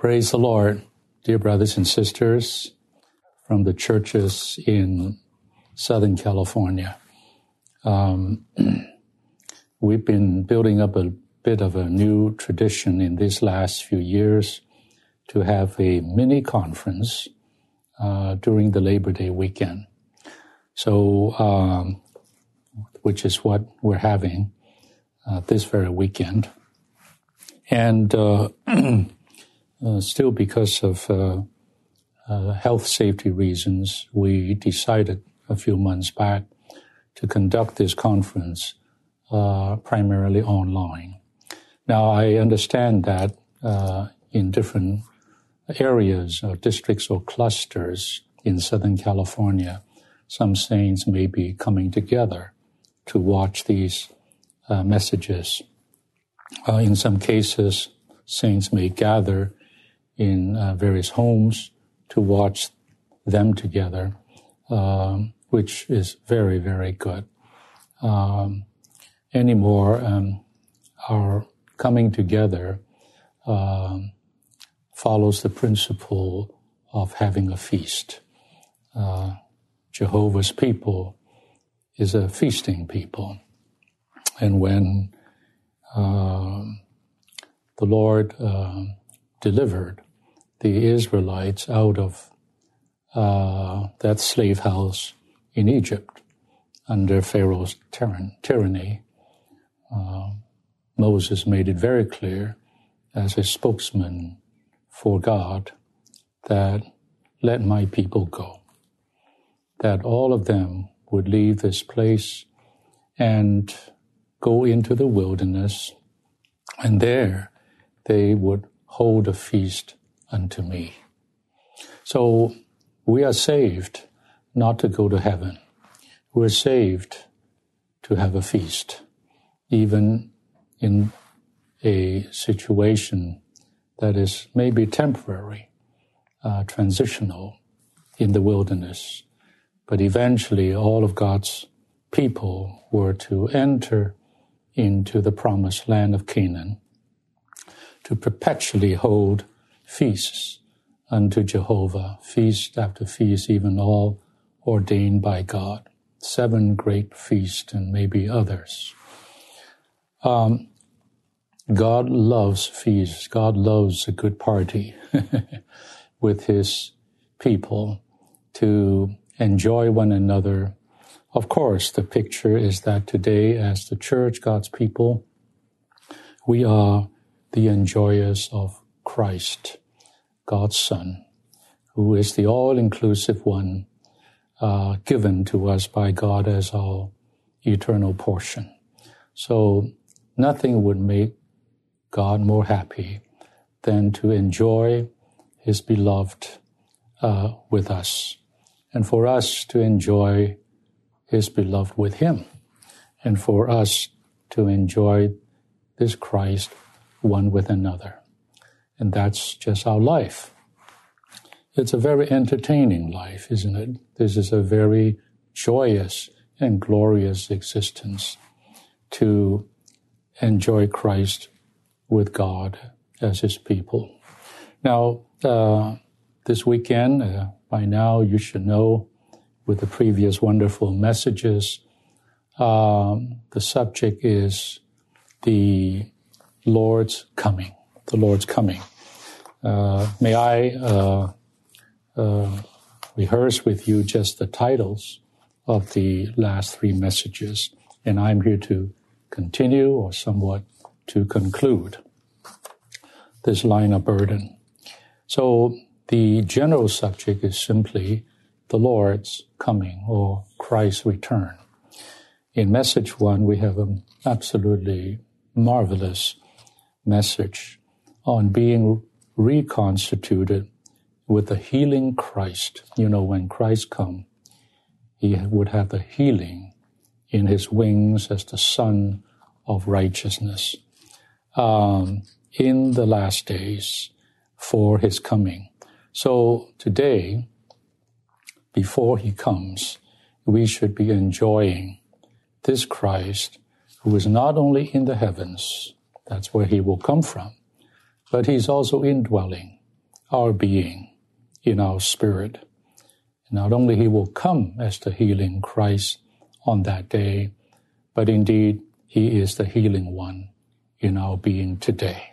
Praise the Lord, dear brothers and sisters from the churches in Southern California. Um, we've been building up a bit of a new tradition in these last few years to have a mini conference uh, during the Labor Day weekend. So, um, which is what we're having uh, this very weekend. And uh, uh, still, because of uh, uh, health safety reasons, we decided a few months back to conduct this conference uh, primarily online. Now, I understand that uh, in different areas or districts or clusters in Southern California, some saints may be coming together to watch these uh, messages. in some cases, saints may gather in uh, various homes to watch them together, um, which is very, very good. Um, anymore, um, our coming together um, follows the principle of having a feast. Uh, Jehovah's people is a feasting people. And when uh, the Lord uh, delivered the Israelites out of uh, that slave house in Egypt under Pharaoh's tyranny. Uh, Moses made it very clear as a spokesman for God that let my people go, that all of them would leave this place and go into the wilderness, and there they would hold a feast unto me. So we are saved not to go to heaven. We're saved to have a feast, even in a situation that is maybe temporary, uh, transitional in the wilderness. But eventually, all of God's people were to enter into the promised land of Canaan to perpetually hold feasts unto Jehovah, feast after feast, even all ordained by God. Seven great feasts and maybe others. Um, God loves feasts. God loves a good party with his people to enjoy one another. Of course, the picture is that today, as the church, God's people, we are the enjoyers of Christ. God's Son, who is the all inclusive one uh, given to us by God as our eternal portion. So nothing would make God more happy than to enjoy His beloved uh, with us, and for us to enjoy His beloved with Him, and for us to enjoy this Christ one with another. And that's just our life. It's a very entertaining life, isn't it? This is a very joyous and glorious existence to enjoy Christ with God as His people. Now, uh, this weekend, uh, by now you should know with the previous wonderful messages, um, the subject is the Lord's coming the Lord's coming. Uh, may I uh, uh, rehearse with you just the titles of the last three messages, and I'm here to continue or somewhat to conclude this line of burden. So the general subject is simply the Lord's coming or Christ's return. In message one, we have an absolutely marvelous message on being reconstituted with the healing Christ. You know, when Christ come, he would have the healing in his wings as the Sun of righteousness um, in the last days for his coming. So today, before he comes, we should be enjoying this Christ who is not only in the heavens, that's where he will come from, but he's also indwelling our being, in our spirit. Not only he will come as the healing Christ on that day, but indeed he is the healing one in our being today.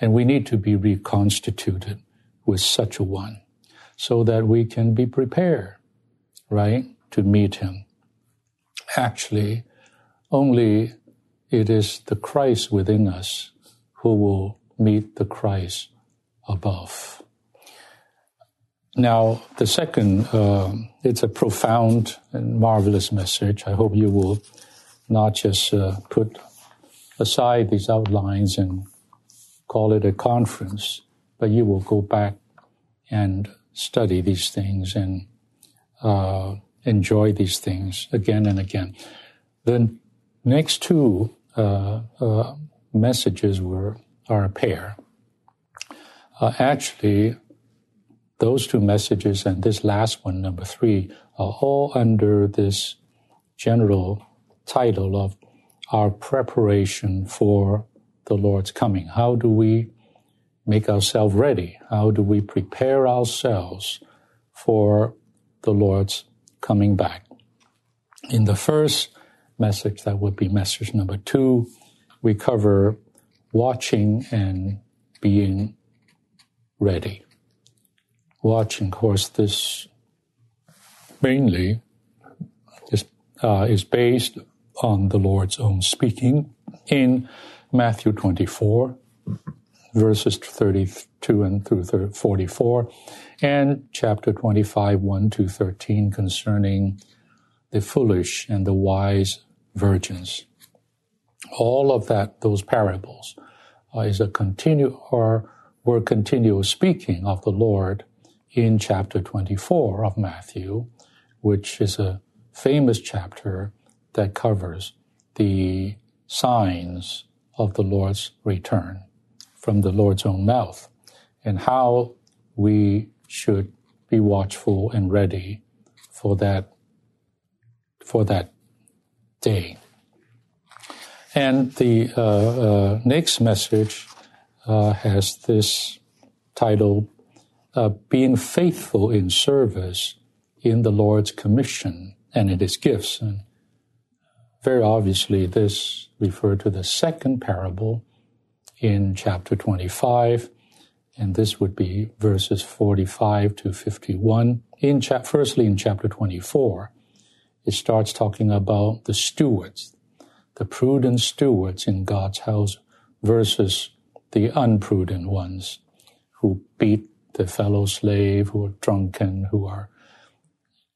And we need to be reconstituted with such a one so that we can be prepared, right, to meet him. Actually, only it is the Christ within us who will meet the Christ above. Now, the second, uh, it's a profound and marvelous message. I hope you will not just uh, put aside these outlines and call it a conference, but you will go back and study these things and uh, enjoy these things again and again. The next two uh, uh, messages were are a pair. Uh, actually, those two messages and this last one, number three, are all under this general title of our preparation for the Lord's coming. How do we make ourselves ready? How do we prepare ourselves for the Lord's coming back? In the first message, that would be message number two, we cover watching and being ready watching of course, this mainly is, uh, is based on the Lord's own speaking in Matthew 24, verses 32 and through 44, and chapter 25, 1 to 13 concerning the foolish and the wise virgins. All of that, those parables, uh, is a continue or were continual speaking of the Lord in chapter 24 of Matthew, which is a famous chapter that covers the signs of the Lord's return from the Lord's own mouth and how we should be watchful and ready for that for that day. And the uh, uh, next message uh, has this title uh, being faithful in service in the Lord's commission and in His gifts. And very obviously, this referred to the second parable in chapter 25, and this would be verses 45 to 51. In cha- firstly, in chapter 24, it starts talking about the stewards, the prudent stewards in God's house versus the unprudent ones who beat the fellow slave who are drunken, who are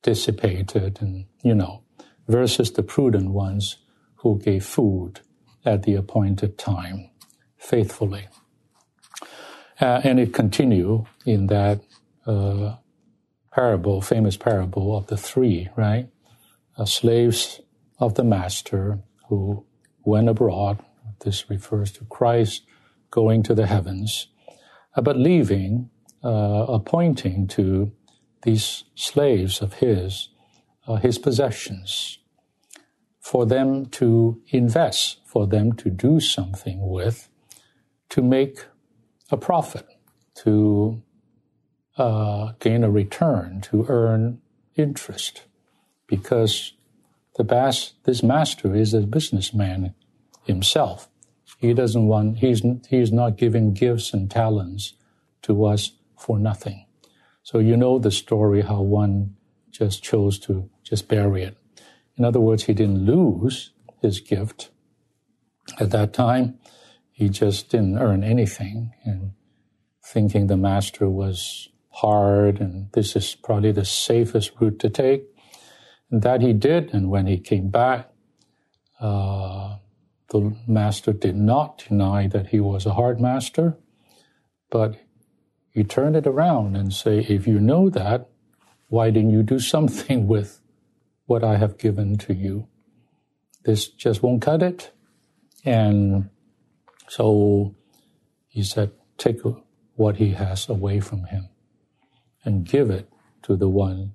dissipated, and, you know, versus the prudent ones who gave food at the appointed time faithfully. Uh, and it continue in that uh, parable, famous parable of the three, right? Uh, slaves of the master who went abroad. This refers to Christ going to the heavens, uh, but leaving uh, appointing to these slaves of his uh, his possessions for them to invest, for them to do something with, to make a profit, to uh, gain a return, to earn interest, because the bas- this master is a businessman himself. He doesn't want, he's, he's not giving gifts and talents to us for nothing. So you know the story how one just chose to just bury it. In other words, he didn't lose his gift. At that time, he just didn't earn anything and thinking the master was hard and this is probably the safest route to take. That he did. And when he came back, uh, the master did not deny that he was a hard master, but you turn it around and say, if you know that, why didn't you do something with what I have given to you? This just won't cut it. And so he said, take what he has away from him and give it to the one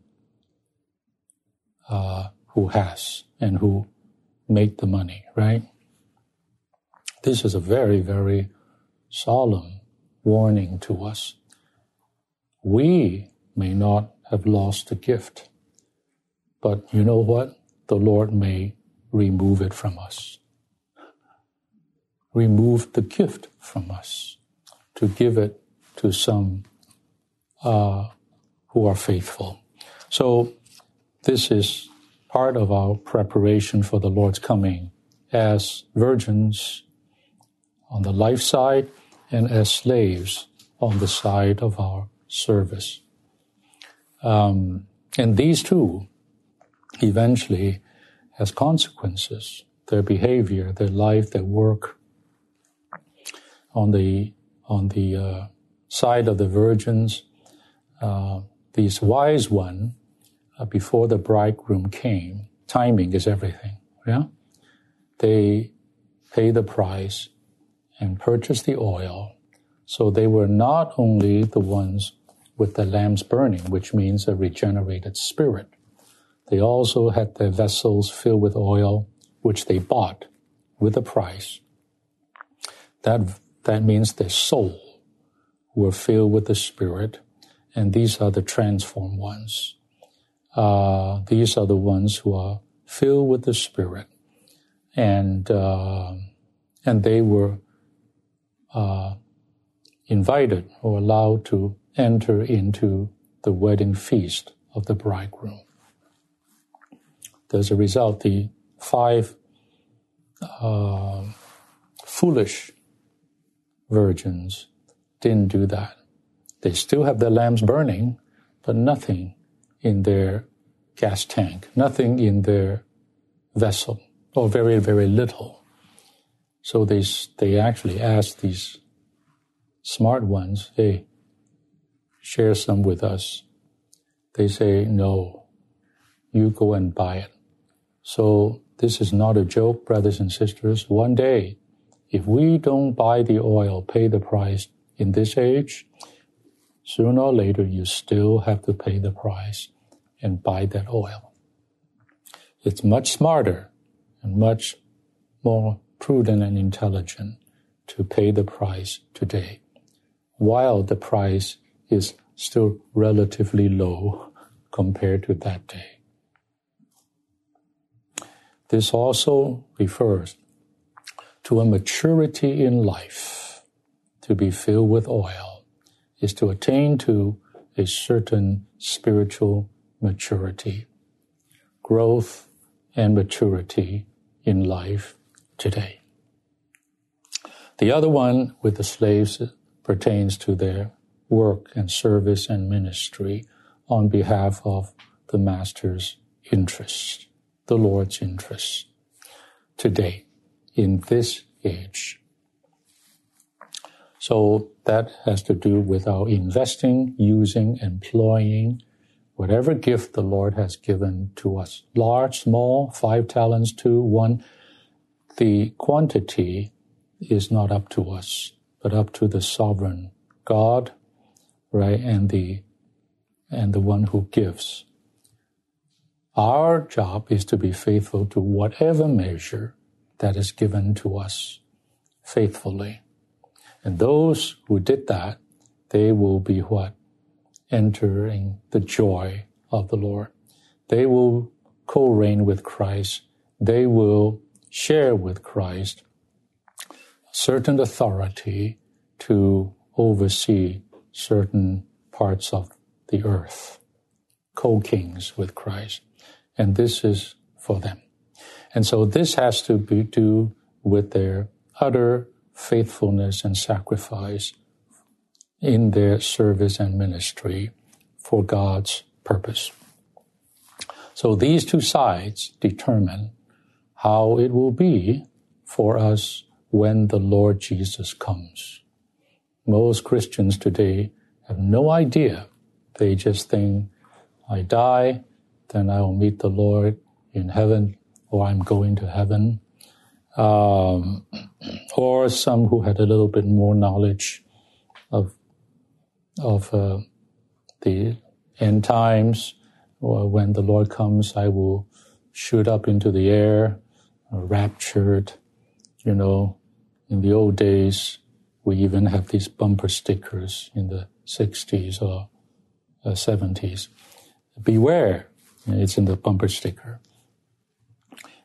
uh, who has and who made the money, right? This is a very, very solemn warning to us we may not have lost the gift, but you know what? The Lord may remove it from us. Remove the gift from us to give it to some uh, who are faithful. So, this is part of our preparation for the Lord's coming as virgins on the life side and as slaves on the side of our service. Um, and these two eventually has consequences. Their behavior, their life, their work. On the on the uh, side of the virgins, uh, these wise one, Uh, before the bridegroom came, timing is everything. Yeah, they pay the price and purchase the oil. So they were not only the ones with the lamps burning, which means a regenerated spirit. They also had their vessels filled with oil, which they bought with a price. That, that means their soul were filled with the Spirit, and these are the transformed ones. Uh, these are the ones who are filled with the Spirit, and uh, and they were uh, invited or allowed to enter into the wedding feast of the bridegroom. As a result, the five uh, foolish virgins didn't do that. They still have their lamps burning, but nothing in their gas tank, nothing in their vessel, or very, very little. So they, they actually asked these smart ones, hey, share some with us. They say, no, you go and buy it. So this is not a joke, brothers and sisters. One day, if we don't buy the oil, pay the price in this age, sooner or later you still have to pay the price and buy that oil. It's much smarter and much more prudent and intelligent to pay the price today while the price is still relatively low compared to that day. This also refers to a maturity in life. To be filled with oil is to attain to a certain spiritual maturity, growth and maturity in life today. The other one with the slaves pertains to their work and service and ministry on behalf of the Master's interest, the Lord's interest, today, in this age. So that has to do with our investing, using, employing whatever gift the Lord has given to us. Large, small, five talents, two, one. The quantity is not up to us but up to the sovereign God, right, and the and the one who gives. Our job is to be faithful to whatever measure that is given to us faithfully. And those who did that, they will be what? Entering the joy of the Lord. They will co-reign with Christ. They will share with Christ certain authority to oversee certain parts of the earth, co-kings with Christ. And this is for them. And so this has to be do with their utter faithfulness and sacrifice in their service and ministry for God's purpose. So these two sides determine how it will be for us when the Lord Jesus comes. Most Christians today have no idea. They just think, I die, then I will meet the Lord in heaven, or I'm going to heaven. Um, or some who had a little bit more knowledge of of uh, the end times, or when the Lord comes, I will shoot up into the air, raptured, you know, in the old days, we even have these bumper stickers in the 60s or uh, 70s. Beware, it's in the bumper sticker.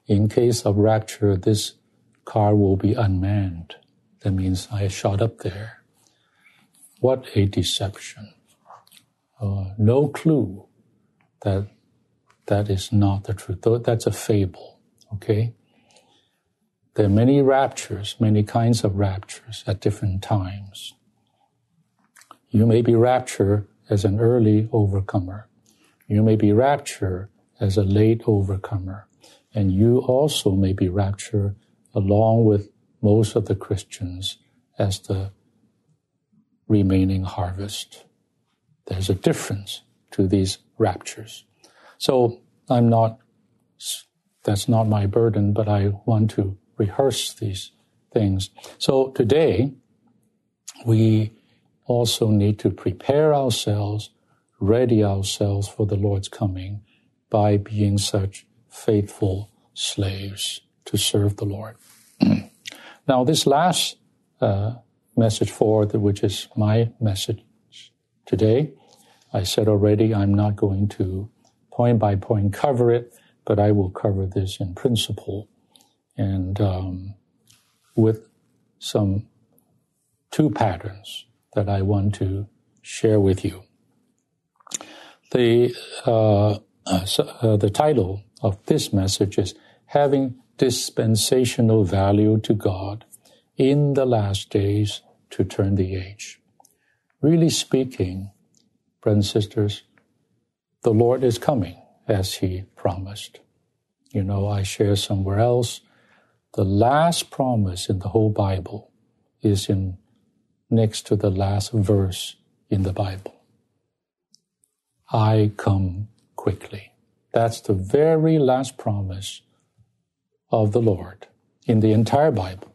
In case of rapture, this car will be unmanned. That means I shot up there. What a deception. Uh, no clue that that is not the truth. That's a fable, okay? There are many raptures, many kinds of raptures at different times. You may be raptured as an early overcomer. You may be raptured as a late overcomer. And you also may be raptured along with most of the Christians as the remaining harvest. There's a difference to these raptures. So I'm not, that's not my burden, but I want to rehearse these things. So today, we also need to prepare ourselves, ready ourselves for the Lord's coming by being such faithful slaves to serve the Lord. now, this last uh, message forward, which is my message today, I said already I'm not going to point by point cover it, but I will cover this in principle and um, with some two patterns that I want to share with you. The uh, uh, the title of this message is having dispensational value to God in the last days to turn the age. Really speaking, brothers and sisters, the Lord is coming as He promised. You know, I share somewhere else the last promise in the whole Bible is in next to the last verse in the Bible. I come quickly. That's the very last promise of the Lord in the entire Bible.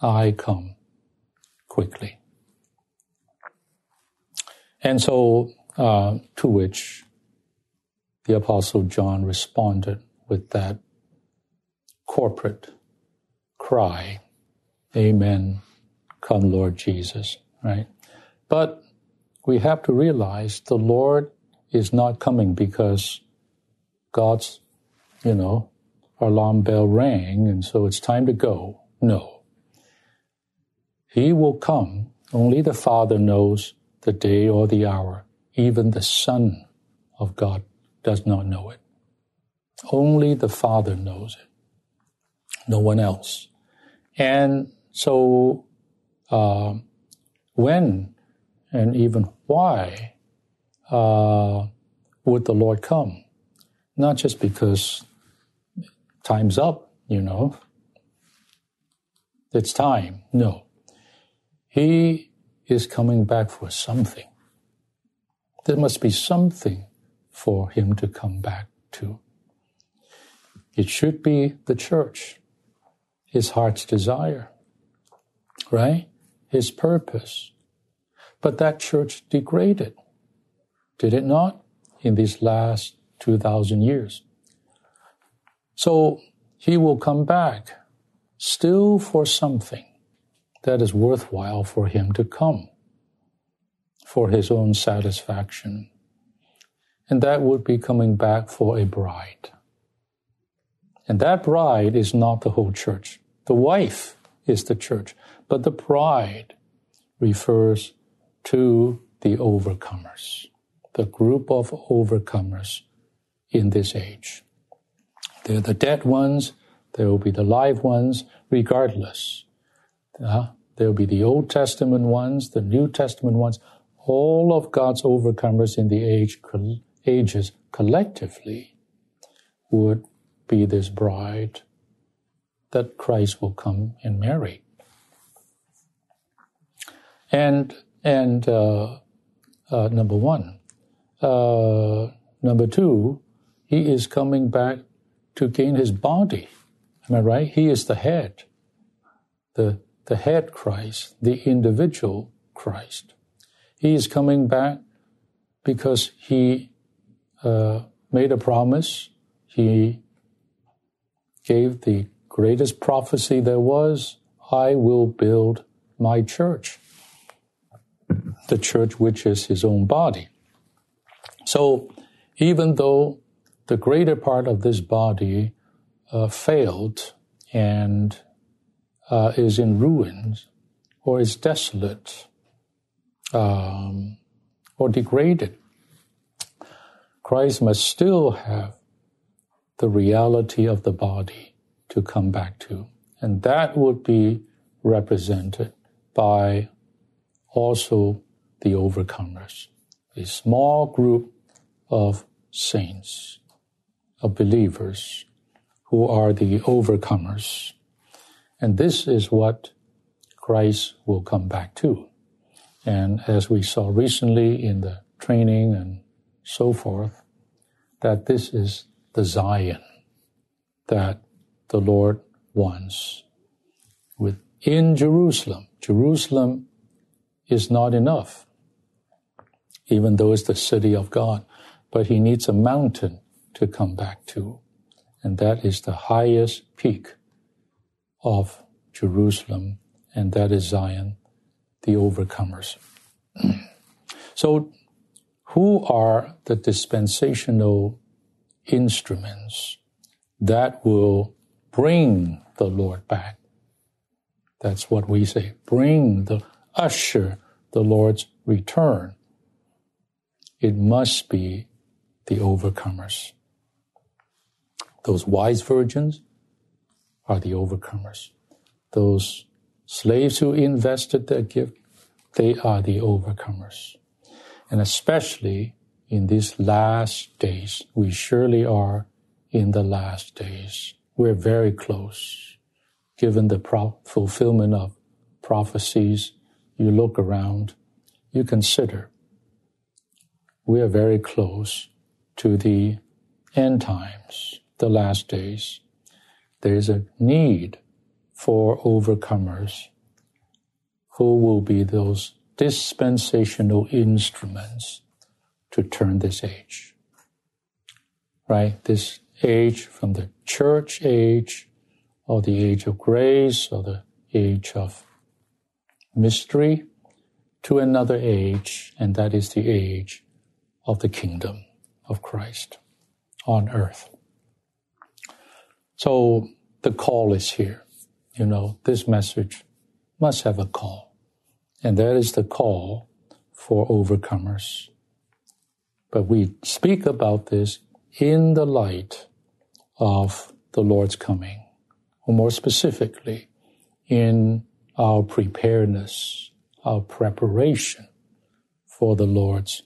I come quickly. And so, uh, to which the Apostle John responded with that corporate cry, Amen, come Lord Jesus, right? But we have to realize the Lord is not coming because God's, you know, alarm bell rang and so it's time to go. No. He will come. Only the Father knows the day or the hour. Even the Son of God does not know it. Only the Father knows it. No one else. And so, uh, when and even why uh, would the Lord come? Not just because time's up, you know, it's time. No. He is coming back for something. There must be something for him to come back to. It should be the church his heart's desire, right? His purpose. But that church degraded, did it not, in these last 2,000 years? So he will come back still for something that is worthwhile for him to come, for his own satisfaction. And that would be coming back for a bride. And that bride is not the whole church. The wife is the church, but the bride refers to the overcomers, the group of overcomers in this age. They're the dead ones, there will be the live ones, regardless. Uh, there will be the Old Testament ones, the New Testament ones, all of God's overcomers in the age, ages collectively would be this bride that Christ will come and marry. And and uh, uh, number one, uh, number two, he is coming back to gain his body. Am I right? He is the head, the the head Christ, the individual Christ. He is coming back because he uh, made a promise. He gave the greatest prophecy there was I will build my church. The church, which is his own body. So even though the greater part of this body uh, failed and uh, is in ruins or is desolate um, or degraded, Christ must still have the reality of the body to come back to. And that would be represented by also the overcomers, a small group of saints, of believers who are the overcomers. And this is what Christ will come back to. And as we saw recently in the training and so forth, that this is the Zion that the Lord wants within Jerusalem. Jerusalem is not enough, even though it's the city of God, but he needs a mountain to come back to. And that is the highest peak of Jerusalem, and that is Zion, the overcomers. so, who are the dispensational instruments that will bring the Lord back? That's what we say. Bring the usher the Lord's return. It must be the overcomers. Those wise virgins are the overcomers. Those slaves who invested their gift, they are the overcomers. And especially in these last days, we surely are in the last days. We're very close, given the pro- fulfillment of prophecies you look around, you consider we are very close to the end times, the last days. There is a need for overcomers who will be those dispensational instruments to turn this age. Right? This age from the church age or the age of grace or the age of mystery to another age, and that is the age of the kingdom of Christ on earth. So the call is here. You know, this message must have a call, and that is the call for overcomers. But we speak about this in the light of the Lord's coming, or more specifically, in our preparedness, our preparation for the Lord's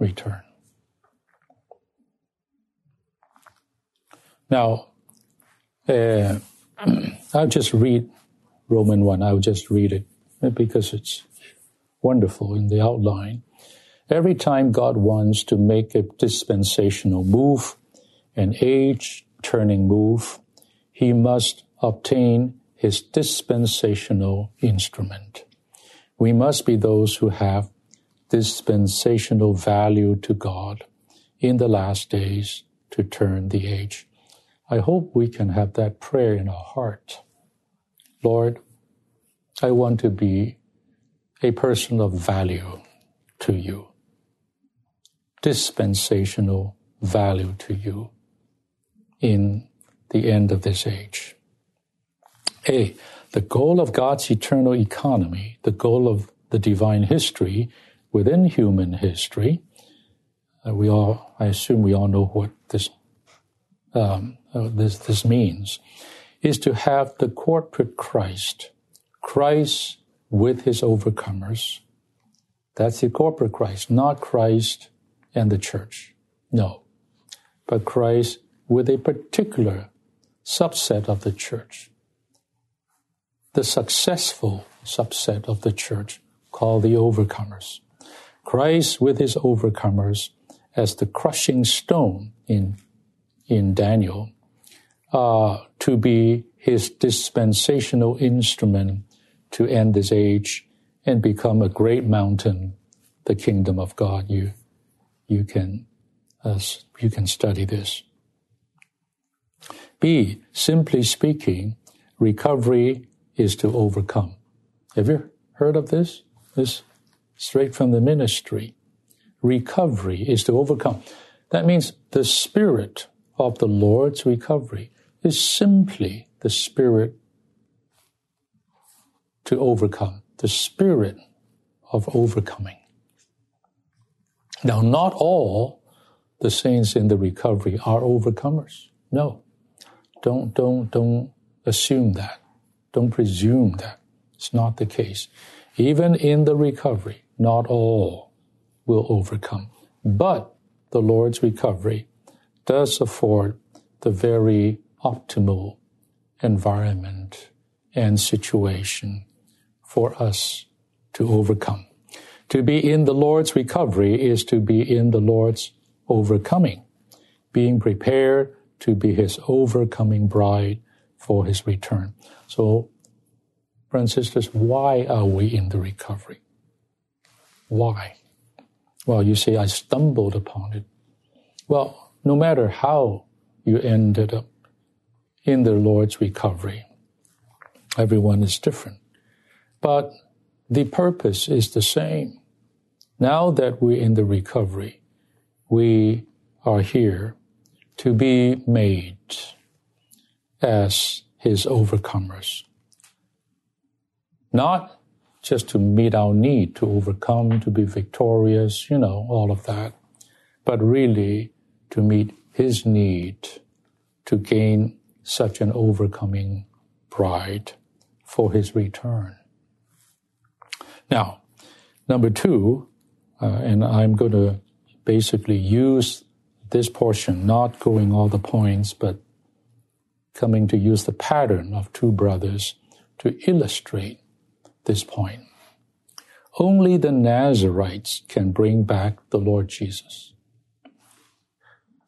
return. Now, uh, I'll just read Roman 1. I'll just read it because it's wonderful in the outline. Every time God wants to make a dispensational move, an age turning move, he must obtain his dispensational instrument. We must be those who have dispensational value to God in the last days to turn the age. I hope we can have that prayer in our heart. Lord, I want to be a person of value to you, dispensational value to you in the end of this age. A, the goal of God's eternal economy, the goal of the divine history within human history. Uh, we all, I assume we all know what this, um, this, this means, is to have the corporate Christ, Christ with his overcomers. That's the corporate Christ, not Christ and the church. No. But Christ with a particular subset of the church the successful subset of the church called the overcomers. Christ with his overcomers as the crushing stone in, in Daniel, uh, to be his dispensational instrument to end this age and become a great mountain, the kingdom of God. You, you can, uh, you can study this. B, simply speaking, recovery is to overcome. Have you heard of this? This straight from the ministry. recovery is to overcome. That means the spirit of the Lord's recovery is simply the spirit to overcome, the spirit of overcoming. Now, not all the saints in the recovery are overcomers. No. Don't, don't, don't assume that. Don't presume that. It's not the case. Even in the recovery, not all will overcome. But the Lord's recovery does afford the very optimal environment and situation for us to overcome. To be in the Lord's recovery is to be in the Lord's overcoming, being prepared to be his overcoming bride for his return. So, brothers and sisters, why are we in the recovery? Why? Well, you say, I stumbled upon it. Well, no matter how you ended up in the Lord's recovery, everyone is different. But the purpose is the same. Now that we're in the recovery, we are here to be made as his overcomers. Not just to meet our need to overcome, to be victorious, you know, all of that, but really to meet his need to gain such an overcoming bride for his return. Now, number two, uh, and I'm going to basically use this portion, not going all the points, but coming to use the pattern of two brothers to illustrate this point. Only the Nazarites can bring back the Lord Jesus.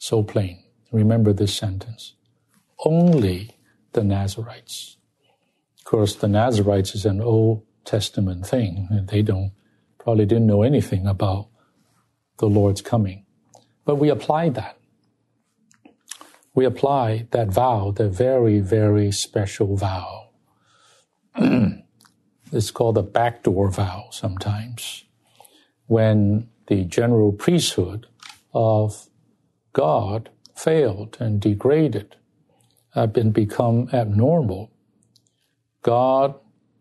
So plain. Remember this sentence. Only the Nazarites. Of course, the Nazarites is an Old Testament thing. They don't, probably didn't know anything about the Lord's coming. But we apply that. We apply that vow, the very, very special vow. it's called the backdoor vow sometimes. When the general priesthood of God failed and degraded, and uh, become abnormal, God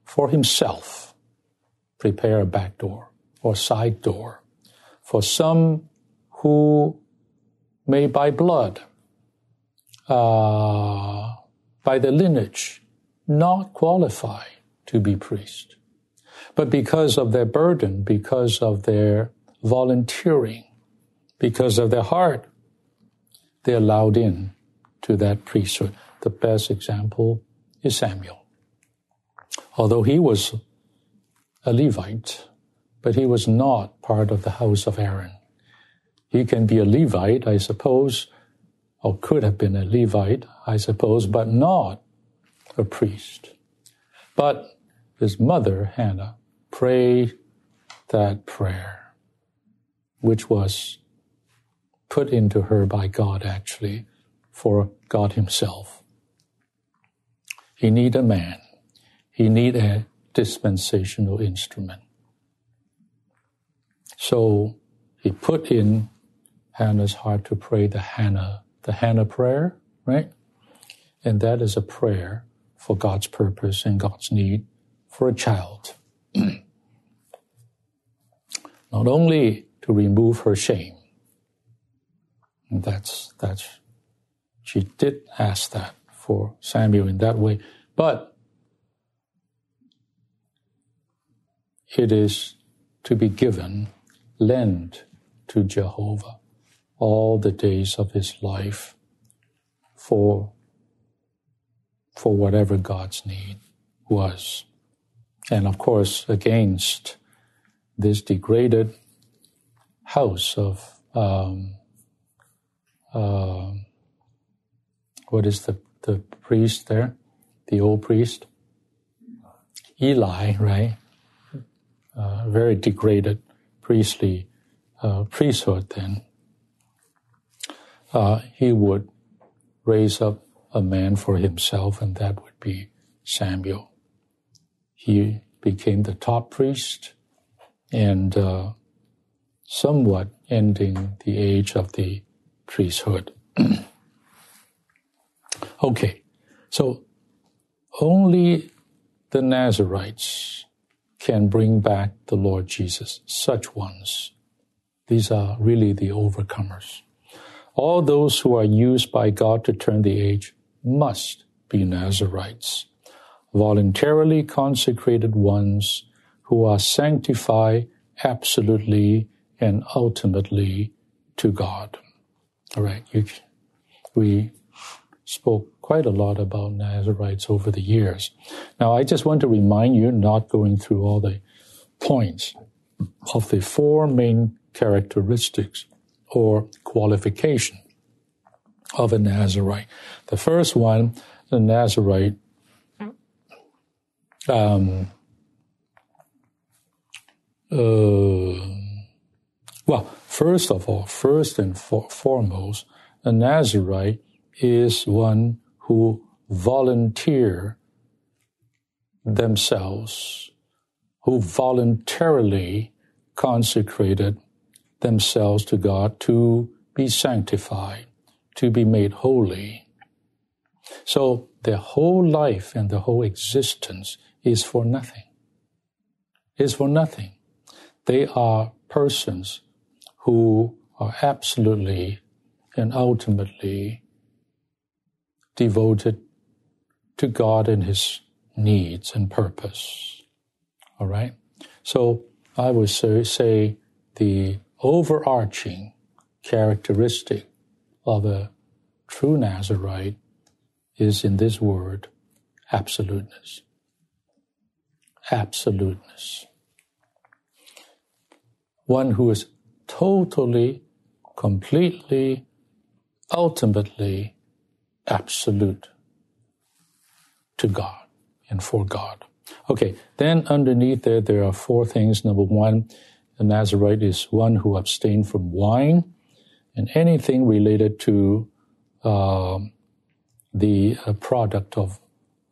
for himself prepare a back door or side door for some who may by blood, uh, by the lineage, not qualify to be priest. But because of their burden, because of their volunteering, because of their heart, they're allowed in to that priesthood. The best example is Samuel although he was a Levite, but he was not part of the house of Aaron. He can be a Levite, I suppose, or could have been a Levite, I suppose, but not a priest. But his mother, Hannah, prayed that prayer, which was put into her by God, actually, for God Himself. He need a man he need a dispensational instrument. So he put in Hannah's heart to pray the Hannah, the Hannah prayer, right? And that is a prayer for God's purpose and God's need for a child. Not only to remove her shame. That's that's she did ask that for Samuel in that way, but it is to be given, lent to Jehovah all the days of his life for, for whatever God's need was. And of course, against this degraded house of um, uh, what is the, the priest there? The old priest? Eli, right? uh, very degraded priestly uh, priesthood, then uh, he would raise up a man for himself, and that would be Samuel. He became the top priest, and uh, somewhat ending the age of the priesthood. okay, so only the Nazarites can bring back the Lord Jesus, such ones. These are really the overcomers. All those who are used by God to turn the age must be Nazarites, voluntarily consecrated ones who are sanctified absolutely and ultimately to God. All right, you, we spoke quite a lot about Nazarites over the years. Now, I just want to remind you, not going through all the points, of the four main characteristics or qualification of a Nazarite. The first one, the Nazarite um, uh, well, first of all, first and for, foremost, a Nazarite is one who volunteer themselves, who voluntarily consecrated themselves to God to be sanctified, to be made holy. So their whole life and their whole existence is for nothing. Is for nothing. They are persons who are absolutely and ultimately devoted to God and His needs and purpose. All right? So I would say, the overarching characteristic of a true Nazarite is in this word absoluteness. Absoluteness. One who is totally, completely, ultimately absolute to God and for God. Okay, then underneath there, there are four things. Number one, the Nazarite is one who abstained from wine and anything related to uh, the uh, product of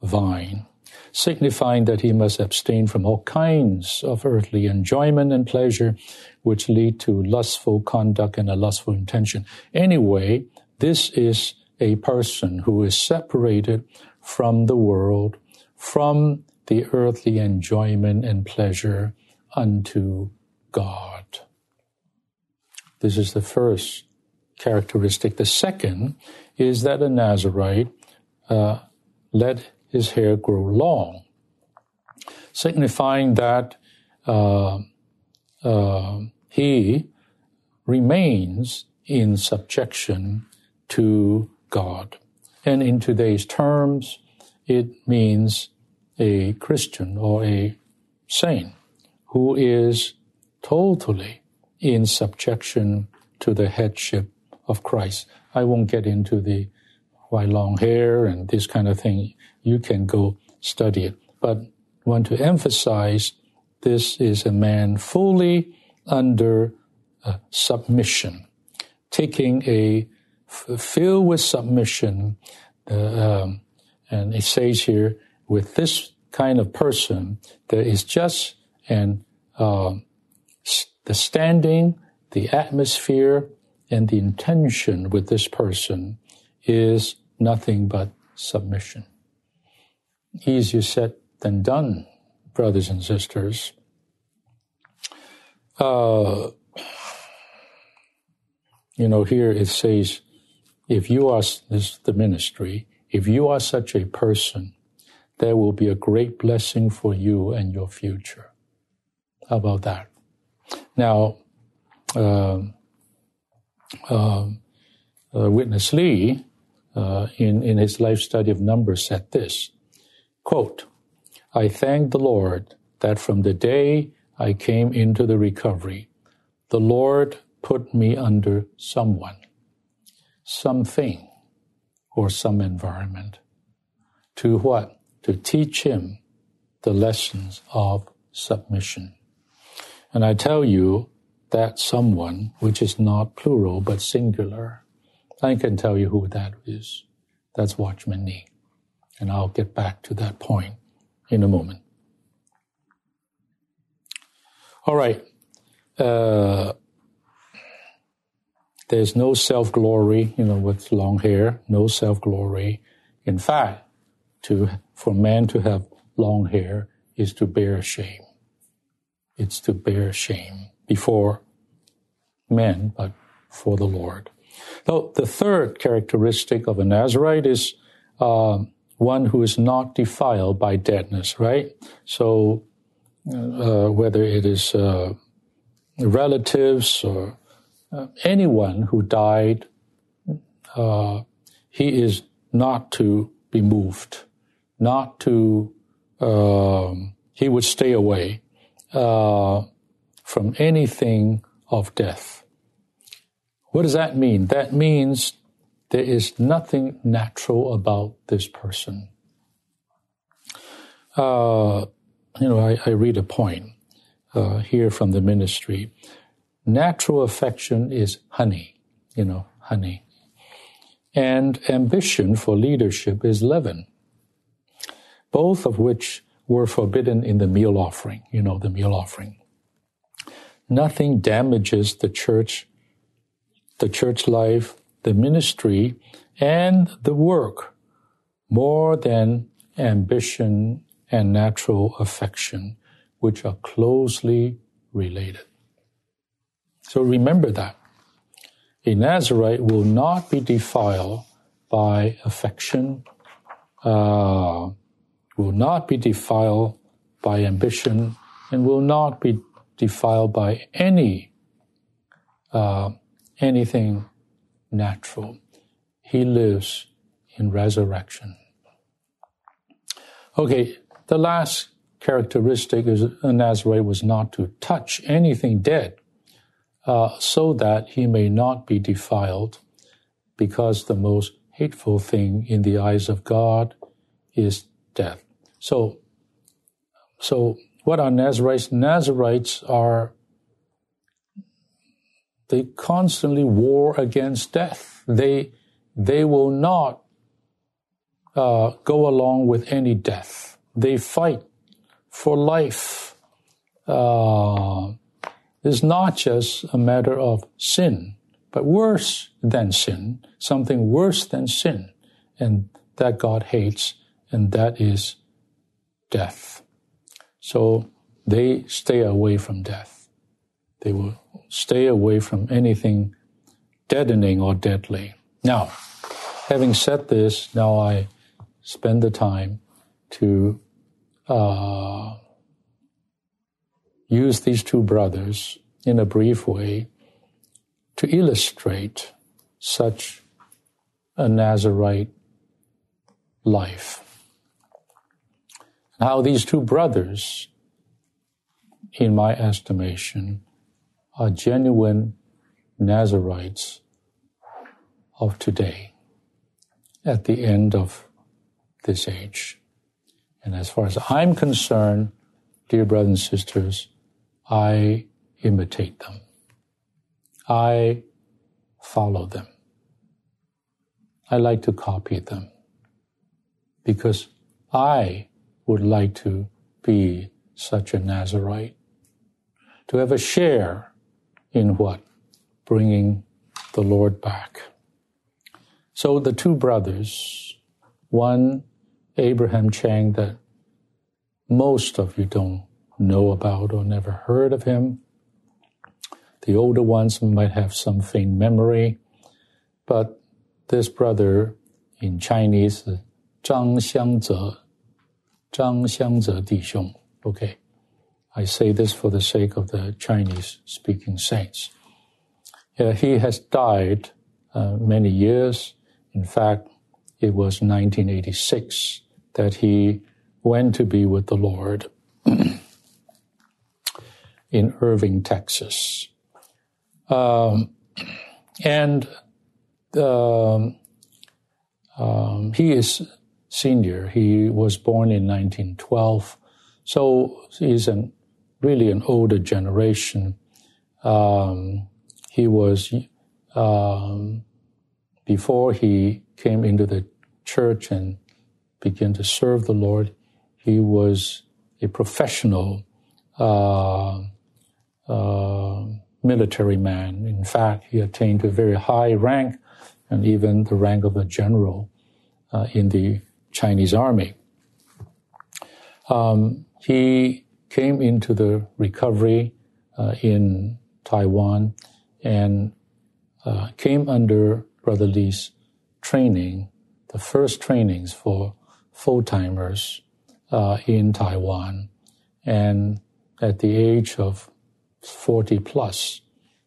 vine, signifying that he must abstain from all kinds of earthly enjoyment and pleasure, which lead to lustful conduct and a lustful intention. Anyway, this is a person who is separated from the world, from the earthly enjoyment and pleasure unto God. This is the first characteristic. The second is that a Nazarite uh, his hair grow long, signifying that uh, uh, he remains in subjection to God. And in today's terms, it means a Christian or a saint who is totally in subjection to the headship of Christ. I won't get into the why long hair and this kind of thing. You can go study it. But want to emphasize this is a man fully under uh, submission, taking a filled with submission. Uh, um, and it says here, with this kind of person, there is just an uh, the standing, the atmosphere, and the intention with this person is nothing but submission. Easier said than done, brothers and sisters. Uh, you know, here it says, if you are, this is the ministry, if you are such a person, there will be a great blessing for you and your future. How about that? Now, uh, uh, Witness Lee, uh, in, in his life study of Numbers, said this quote, I thank the Lord that from the day I came into the recovery, the Lord put me under someone, something, or some environment. To what? To teach him the lessons of submission. And I tell you that someone, which is not plural but singular, I can tell you who that is. That's Watchman Nee. And I'll get back to that point in a moment. All right. Uh, there's no self glory, you know, with long hair, no self glory. In fact, to, for man to have long hair is to bear shame. It's to bear shame before men, but for the Lord. So the third characteristic of a Nazarite is uh, one who is not defiled by deadness, right? So uh, whether it is uh, relatives or uh, anyone who died, uh, he is not to be moved, not to, um, he would stay away uh, from anything of death. What does that mean? That means there is nothing natural about this person. Uh, you know, I, I, read a point uh, here from the ministry. Natural affection is honey, you know, honey. And ambition for leadership is leaven, both of which were forbidden in the meal offering, you know, the meal offering. Nothing damages the church, the church life, the ministry, and the work more than ambition and natural affection, which are closely related. So remember that. A Nazarite will not be defiled by affection, uh, will not be defiled by ambition, and will not be defiled by any uh, anything natural. He lives in resurrection. Okay, the last characteristic is a Nazarite was not to touch anything dead, uh, so that he may not be defiled, because the most hateful thing in the eyes of God is death. So, so what are Nazarites? Nazarites are they constantly war against death. They they will not uh, go along with any death. They fight for life. Uh, it's not just a matter of sin, but worse than sin, something worse than sin, and that God hates, and that is death. So they stay away from death. They will stay away from anything deadening or deadly. Now, having said this, now I spend the time to uh, use these two brothers in a brief way to illustrate such a Nazarite life. How these two brothers, in my estimation, are genuine Nazarites of today at the end of this age. And as far as I'm concerned, dear brothers and sisters, I imitate them. I follow them. I like to copy them because I would like to be such a Nazarite, to have a share in what? Bringing the Lord back. So the two brothers, one Abraham Chang that most of you don't know about or never heard of him. The older ones might have some faint memory, but this brother in Chinese, Zhang Xiangze, Zhang Xiangze Di Xiong. Okay. I say this for the sake of the Chinese speaking saints. Yeah, he has died uh, many years. In fact, it was 1986 that he went to be with the Lord in Irving, Texas. Um, and um, um, he is senior. He was born in 1912, so he's an, really an older generation. Um, he was um, before he came into the church and began to serve the Lord. He was a professional uh, uh, military man in fact, he attained a very high rank and even the rank of a general uh, in the Chinese army. Um, he came into the recovery uh, in Taiwan and uh, came under Brother Lee's training, the first trainings for full timers uh, in Taiwan. And at the age of 40 plus,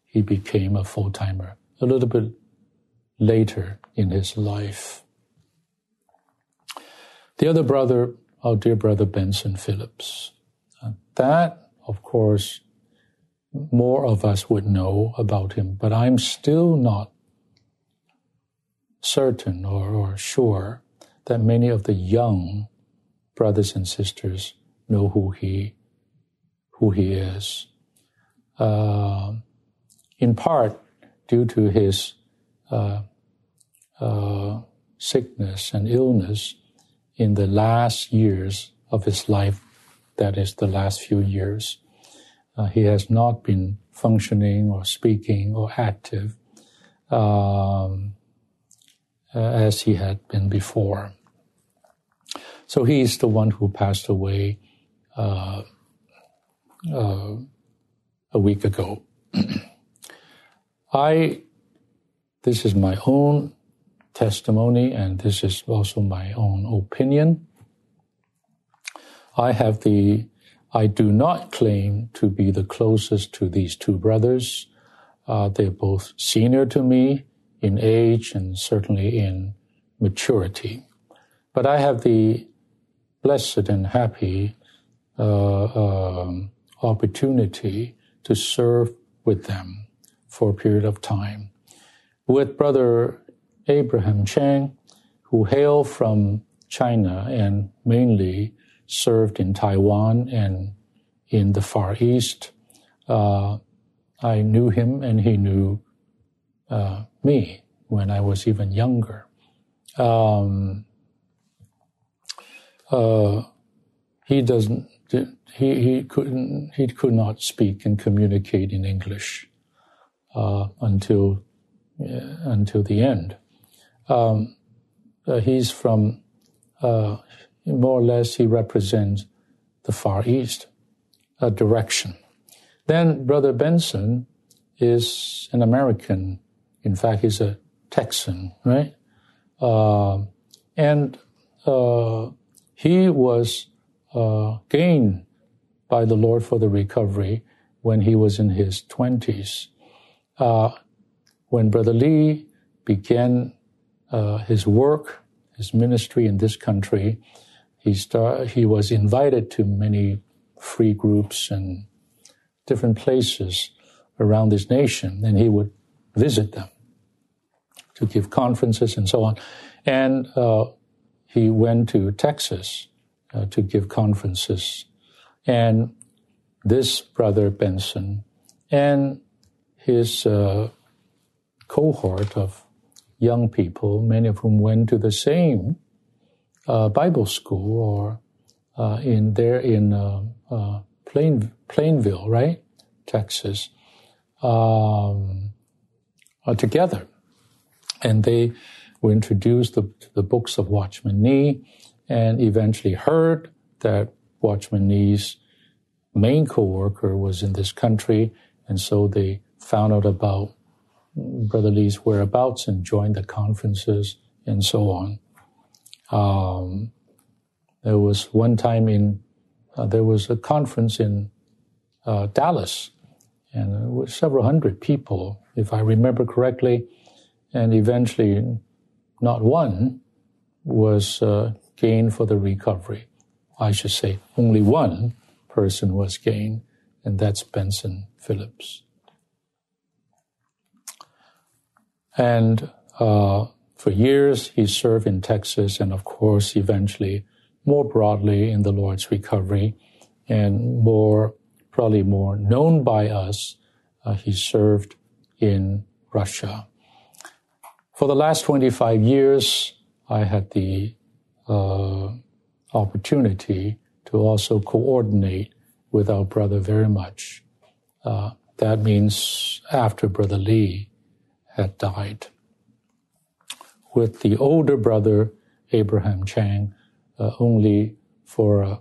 he became a full timer a little bit later in his life. The other brother, our dear brother Benson Phillips, that, of course, more of us would know about him, but I'm still not certain or, or sure that many of the young brothers and sisters know who he who he is. Uh, in part due to his uh, uh, sickness and illness in the last years of his life, that is, the last few years. Uh, he has not been functioning or speaking or active um, uh, as he had been before. So he is the one who passed away uh, uh, a week ago. I, this is my own testimony, and this is also my own opinion. I have the, I do not claim to be the closest to these two brothers. Uh, they're both senior to me in age and certainly in maturity. But I have the blessed and happy uh, um, opportunity to serve with them for a period of time. With Brother Abraham Chang, who hail from China and mainly served in Taiwan and in the Far East, uh, I knew him and he knew uh, me when I was even younger. Um, uh, he doesn't he, he couldn't he could not speak and communicate in English uh, until uh, until the end. Um, uh, he's from more or less he represents the Far East a direction. Then Brother Benson is an American. In fact, he's a Texan, right? Uh, and uh, he was uh, gained by the Lord for the recovery when he was in his 20s. Uh, when Brother Lee began uh, his work, his ministry in this country, he, start, he was invited to many free groups and different places around this nation, and he would visit them to give conferences and so on. And uh, he went to Texas uh, to give conferences. And this brother Benson and his uh, cohort of young people, many of whom went to the same uh, Bible school or uh, in there in uh, uh, Plain, Plainville, right, Texas, um, together, and they were introduced to the books of Watchman Nee and eventually heard that Watchman Nee's main co-worker was in this country, and so they found out about Brother Lee's whereabouts and joined the conferences and so on. Um, there was one time in uh, there was a conference in uh, Dallas, and there were several hundred people, if I remember correctly, and eventually, not one was uh, gain for the recovery. I should say only one person was gained, and that's Benson Phillips. And uh, for years, he served in Texas, and of course, eventually, more broadly in the Lord's recovery, and more probably more known by us, uh, he served in Russia. For the last 25 years, I had the uh, opportunity to also coordinate with our brother very much uh, that means after Brother Lee had died. With the older brother, Abraham Chang, uh, only for uh,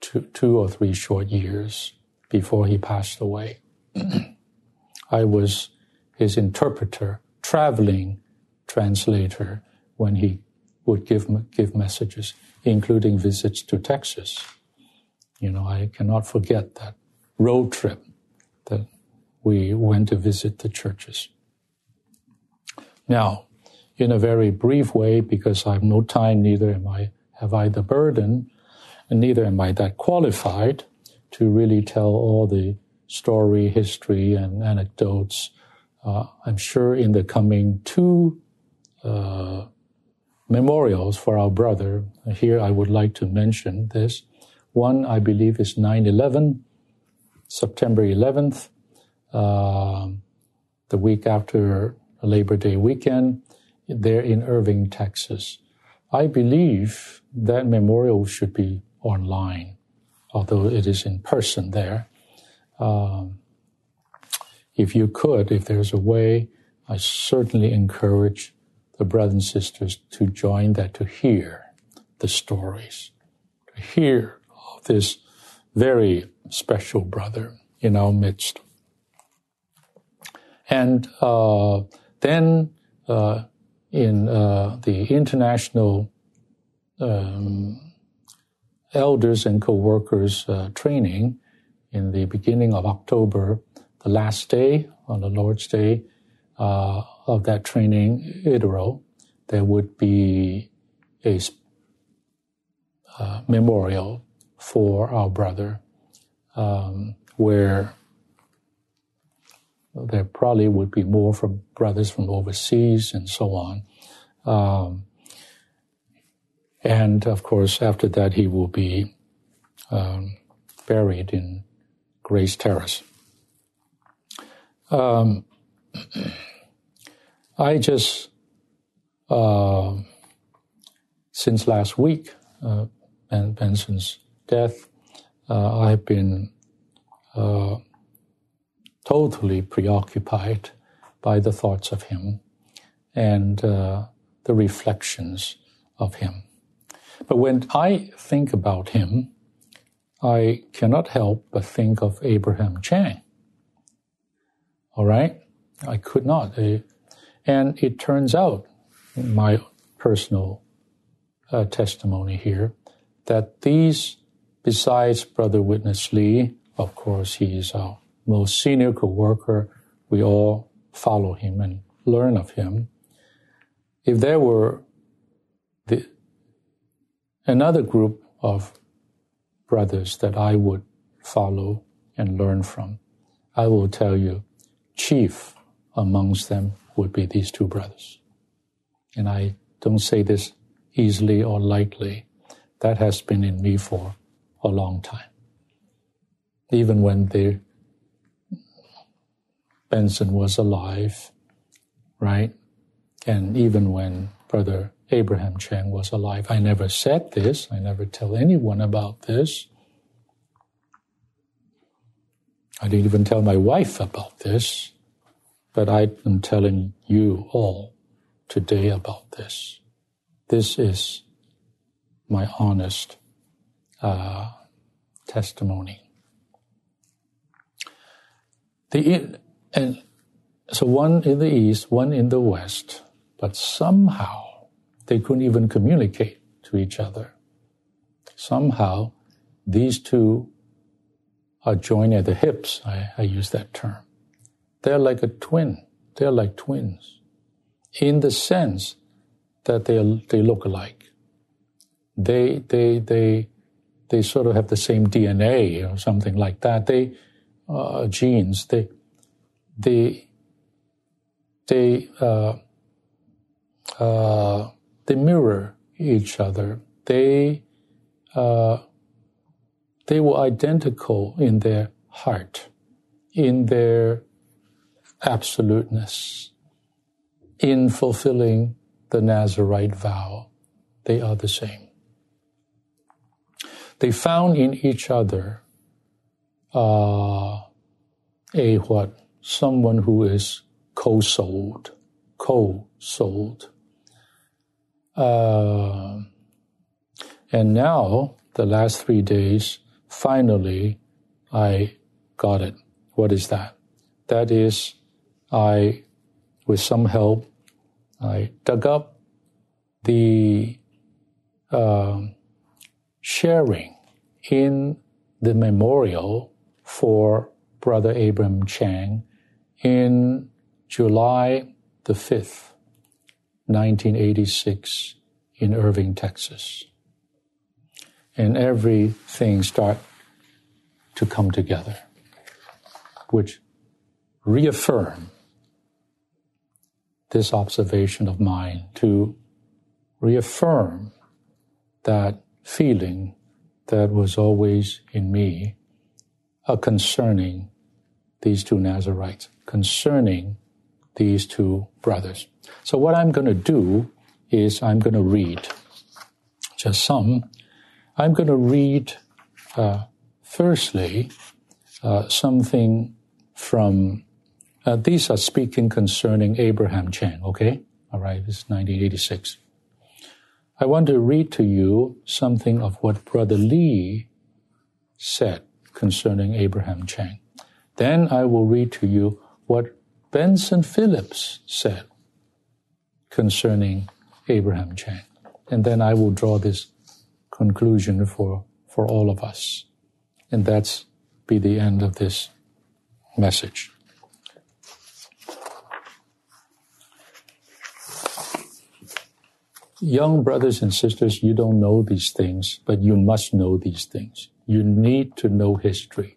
two, two or three short years before he passed away. I was his interpreter, traveling translator when he would give give messages, including visits to Texas. You know, I cannot forget that road trip that we went to visit the churches. Now, in a very brief way, because I have no time, neither am I have I the burden, and neither am I that qualified to really tell all the story, history, and anecdotes. Uh, I'm sure in the coming two uh, memorials for our brother, here I would like to mention this. One, I believe, is 9 11, September 11th, uh, the week after Labor Day weekend, there in Irving, Texas. I believe that memorial should be online, although it is in person there. Um, if you could, if there's a way, I certainly encourage the brothers and sisters to join that, to hear the stories, to hear of this very special brother in our midst. And uh, then uh, in uh, the international um, elders and co-workers uh, training in the beginning of October, the last day on the Lord's Day uh, of that training, Itero, there would be a uh, memorial for our brother, um, where there probably would be more from brothers from overseas and so on. Um, and of course, after that, he will be um, buried in Grace Terrace. Um, I just, uh, since last week, uh, ben Benson's death, uh, I've been uh, totally preoccupied by the thoughts of him and uh, the reflections of him. But when I think about him, I cannot help but think of Abraham Chang. All right? I could not. And it turns out, my personal uh, testimony here, that these, besides Brother Witness Lee, of course, he is our most senior co-worker. We all follow him and learn of him. If there were the, another group of brothers that I would follow and learn from, I will tell you, chief amongst them would be these two brothers. And I don't say this easily or lightly. That has been in me for a long time. Even when the Benson was alive, right? And even when Brother Abraham Chang was alive, I never said this. I never tell anyone about this. I didn't even tell my wife about this. But I am telling you all today about this. This is my honest uh, testimony. The, and so one in the east, one in the west, but somehow they couldn't even communicate to each other. Somehow these two are joined at the hips. I, I use that term. They're like a twin. They're like twins in the sense that they, they look alike. They, they, they, they sort of have the same DNA or something like that. They, uh, genes, they, they, they, uh, uh, they mirror each other. They, uh, they were identical in their heart, in their absoluteness. In fulfilling the Nazarite vow, they are the same. They found in each other uh, a what? Someone who is co-souled, co-souled. Uh, and now, the last three days, finally, I got it. What is that? That is, I, with some help, I dug up the uh, sharing in the memorial for Brother Abram Chang in July the 5th, 1986 in Irving, Texas. And everything start to come together, which reaffirm this observation of mine, to reaffirm that feeling that was always in me concerning these two Nazarites, concerning these two brothers. So, what I'm going to do is I'm going to read just some. I'm going to read, uh, firstly, uh, something from, uh, these are speaking concerning Abraham Chang, okay? All right, this is 1986. I want to read to you something of what Brother Lee said concerning Abraham Chang. Then I will read to you what Benson Phillips said concerning Abraham Chang. And then I will draw this conclusion for, for all of us. And that's be the end of this message. Young brothers and sisters, you don't know these things, but you must know these things. You need to know history.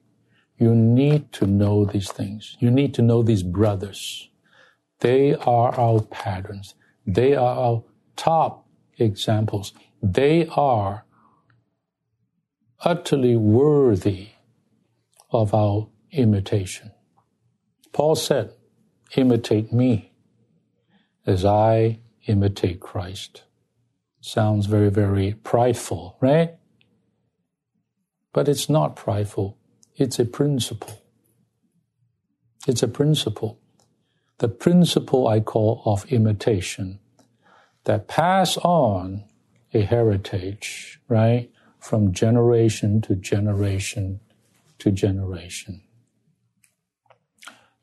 You need to know these things. You need to know these brothers. They are our patterns. They are our top examples. They are utterly worthy of our imitation. Paul said, imitate me as I imitate Christ. Sounds very, very prideful, right? But it's not prideful. It's a principle. It's a principle. The principle I call of imitation that pass on a heritage, right? From generation to generation to generation.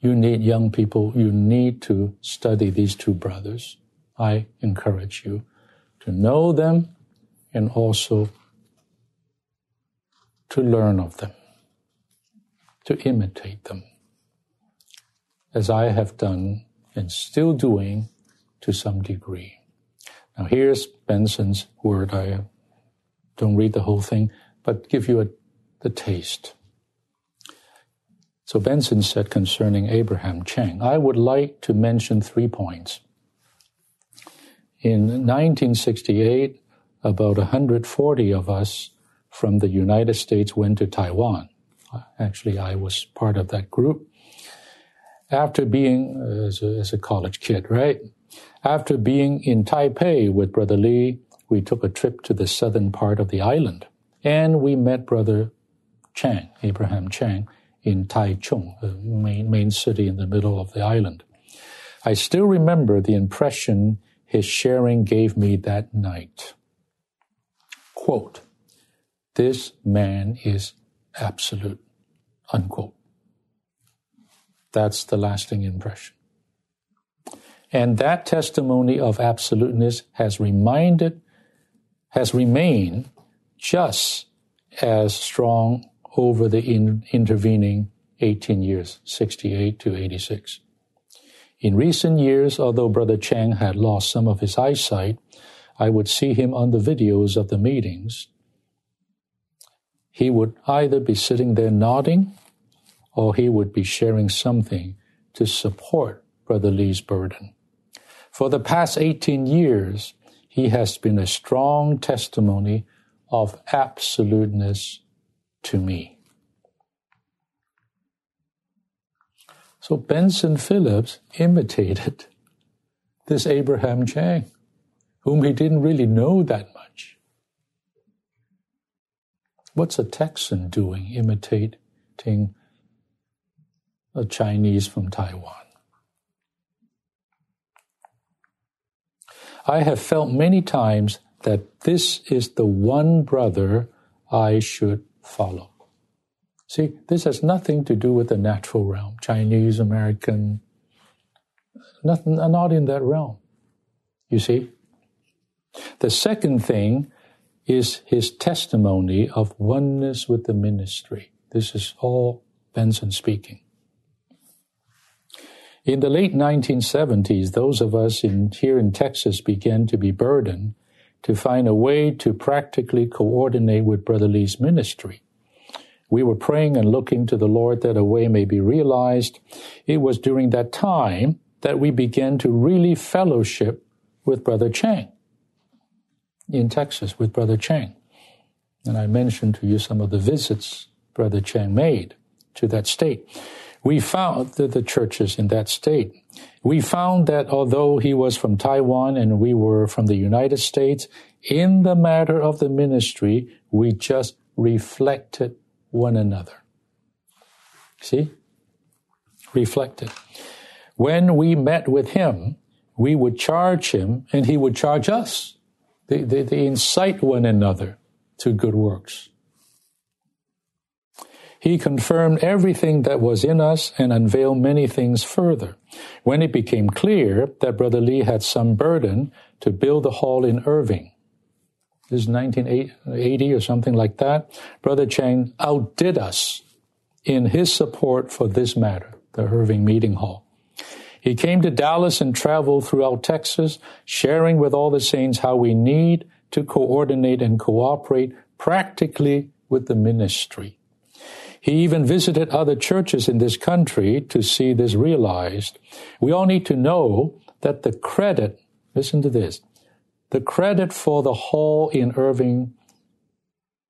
You need young people, you need to study these two brothers. I encourage you to know them and also to learn of them, to imitate them, as I have done and still doing to some degree. Now, here's Benson's word. I don't read the whole thing, but give you a, the taste. So Benson said concerning Abraham Chang, I would like to mention three points. In 1968, about 140 of us from the United States went to Taiwan. Actually, I was part of that group. After being, as a, as a college kid, right? After being in Taipei with Brother Lee, we took a trip to the southern part of the island and we met Brother Chang, Abraham Chang, in Taichung, the main, main city in the middle of the island. I still remember the impression his sharing gave me that night. Quote, this man is absolute, unquote. That's the lasting impression. And that testimony of absoluteness has reminded, has remained just as strong over the in, intervening 18 years, 68 to 86. In recent years, although Brother Chang had lost some of his eyesight, I would see him on the videos of the meetings. He would either be sitting there nodding or he would be sharing something to support Brother Lee's burden. For the past 18 years, he has been a strong testimony of absoluteness to me. So Benson Phillips imitated this Abraham Chang, whom he didn't really know that much. What's a Texan doing imitating a Chinese from Taiwan. I have felt many times that this is the one brother I should follow. See, this has nothing to do with the natural realm, Chinese, American, nothing, not in that realm. You see? The second thing is his testimony of oneness with the ministry. This is all Benson speaking. In the late 1970s, those of us in, here in Texas began to be burdened to find a way to practically coordinate with Brother Lee's ministry. We were praying and looking to the Lord that a way may be realized. It was during that time that we began to really fellowship with Brother Chang in Texas with Brother Chang. And I mentioned to you some of the visits Brother Chang made to that state we found that the churches in that state. We found that although he was from Taiwan and we were from the United States, in the matter of the ministry, we just reflected one another. See? Reflected. When we met with him, we would charge him and he would charge us. They, they, they incite one another to good works. He confirmed everything that was in us and unveiled many things further. When it became clear that Brother Lee had some burden to build the hall in Irving, this is 1980 or something like that, Brother Chang outdid us in his support for this matter, the Irving Meeting Hall. He came to Dallas and traveled throughout Texas, sharing with all the saints how we need to coordinate and cooperate practically with the ministry. He even visited other churches in this country to see this realized. We all need to know that the credit, listen to this, the credit for the hall in Irving,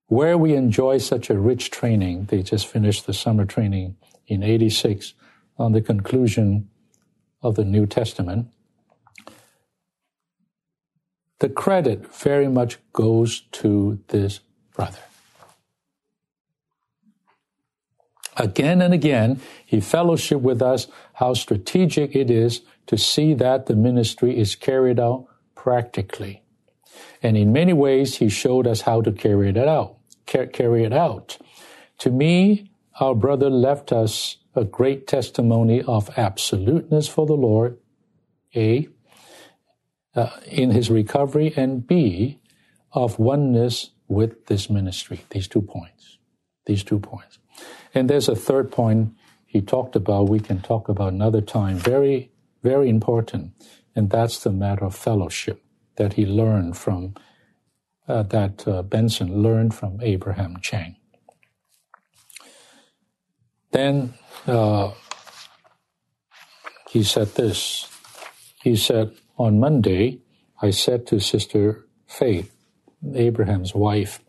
where we enjoy such a rich training, they just finished the summer training in 86 on the conclusion of the New Testament. The credit very much goes to this brother. Again and again, he fellowshiped with us how strategic it is to see that the ministry is carried out practically. And in many ways, he showed us how to carry it out. Carry it out. To me, our brother left us a great testimony of absoluteness for the Lord, A, uh, in his recovery, and B, of oneness with this ministry. These two points. These two points. And there's a third point he talked about, we can talk about another time, very, very important, and that's the matter of fellowship that he learned from, uh, that uh, Benson learned from Abraham Chang. Then uh, he said this. He said, On Monday, I said to Sister Faith, Abraham's wife,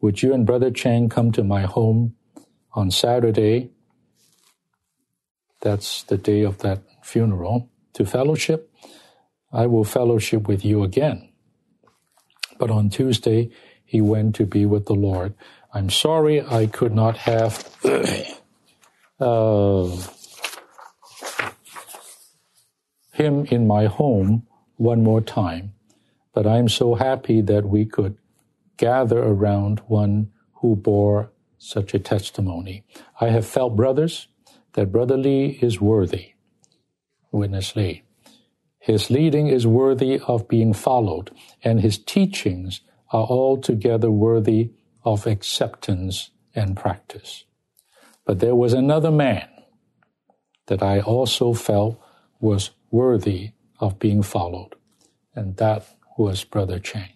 Would you and Brother Chang come to my home on Saturday, that's the day of that funeral, to fellowship, I will fellowship with you again. But on Tuesday, he went to be with the Lord. I'm sorry I could not have him in my home one more time, but I'm so happy that we could gather around one who bore such a testimony. I have felt, brothers, that Brother Lee is worthy. Witness Lee. His leading is worthy of being followed, and his teachings are altogether worthy of acceptance and practice. But there was another man that I also felt was worthy of being followed, and that was Brother Chang.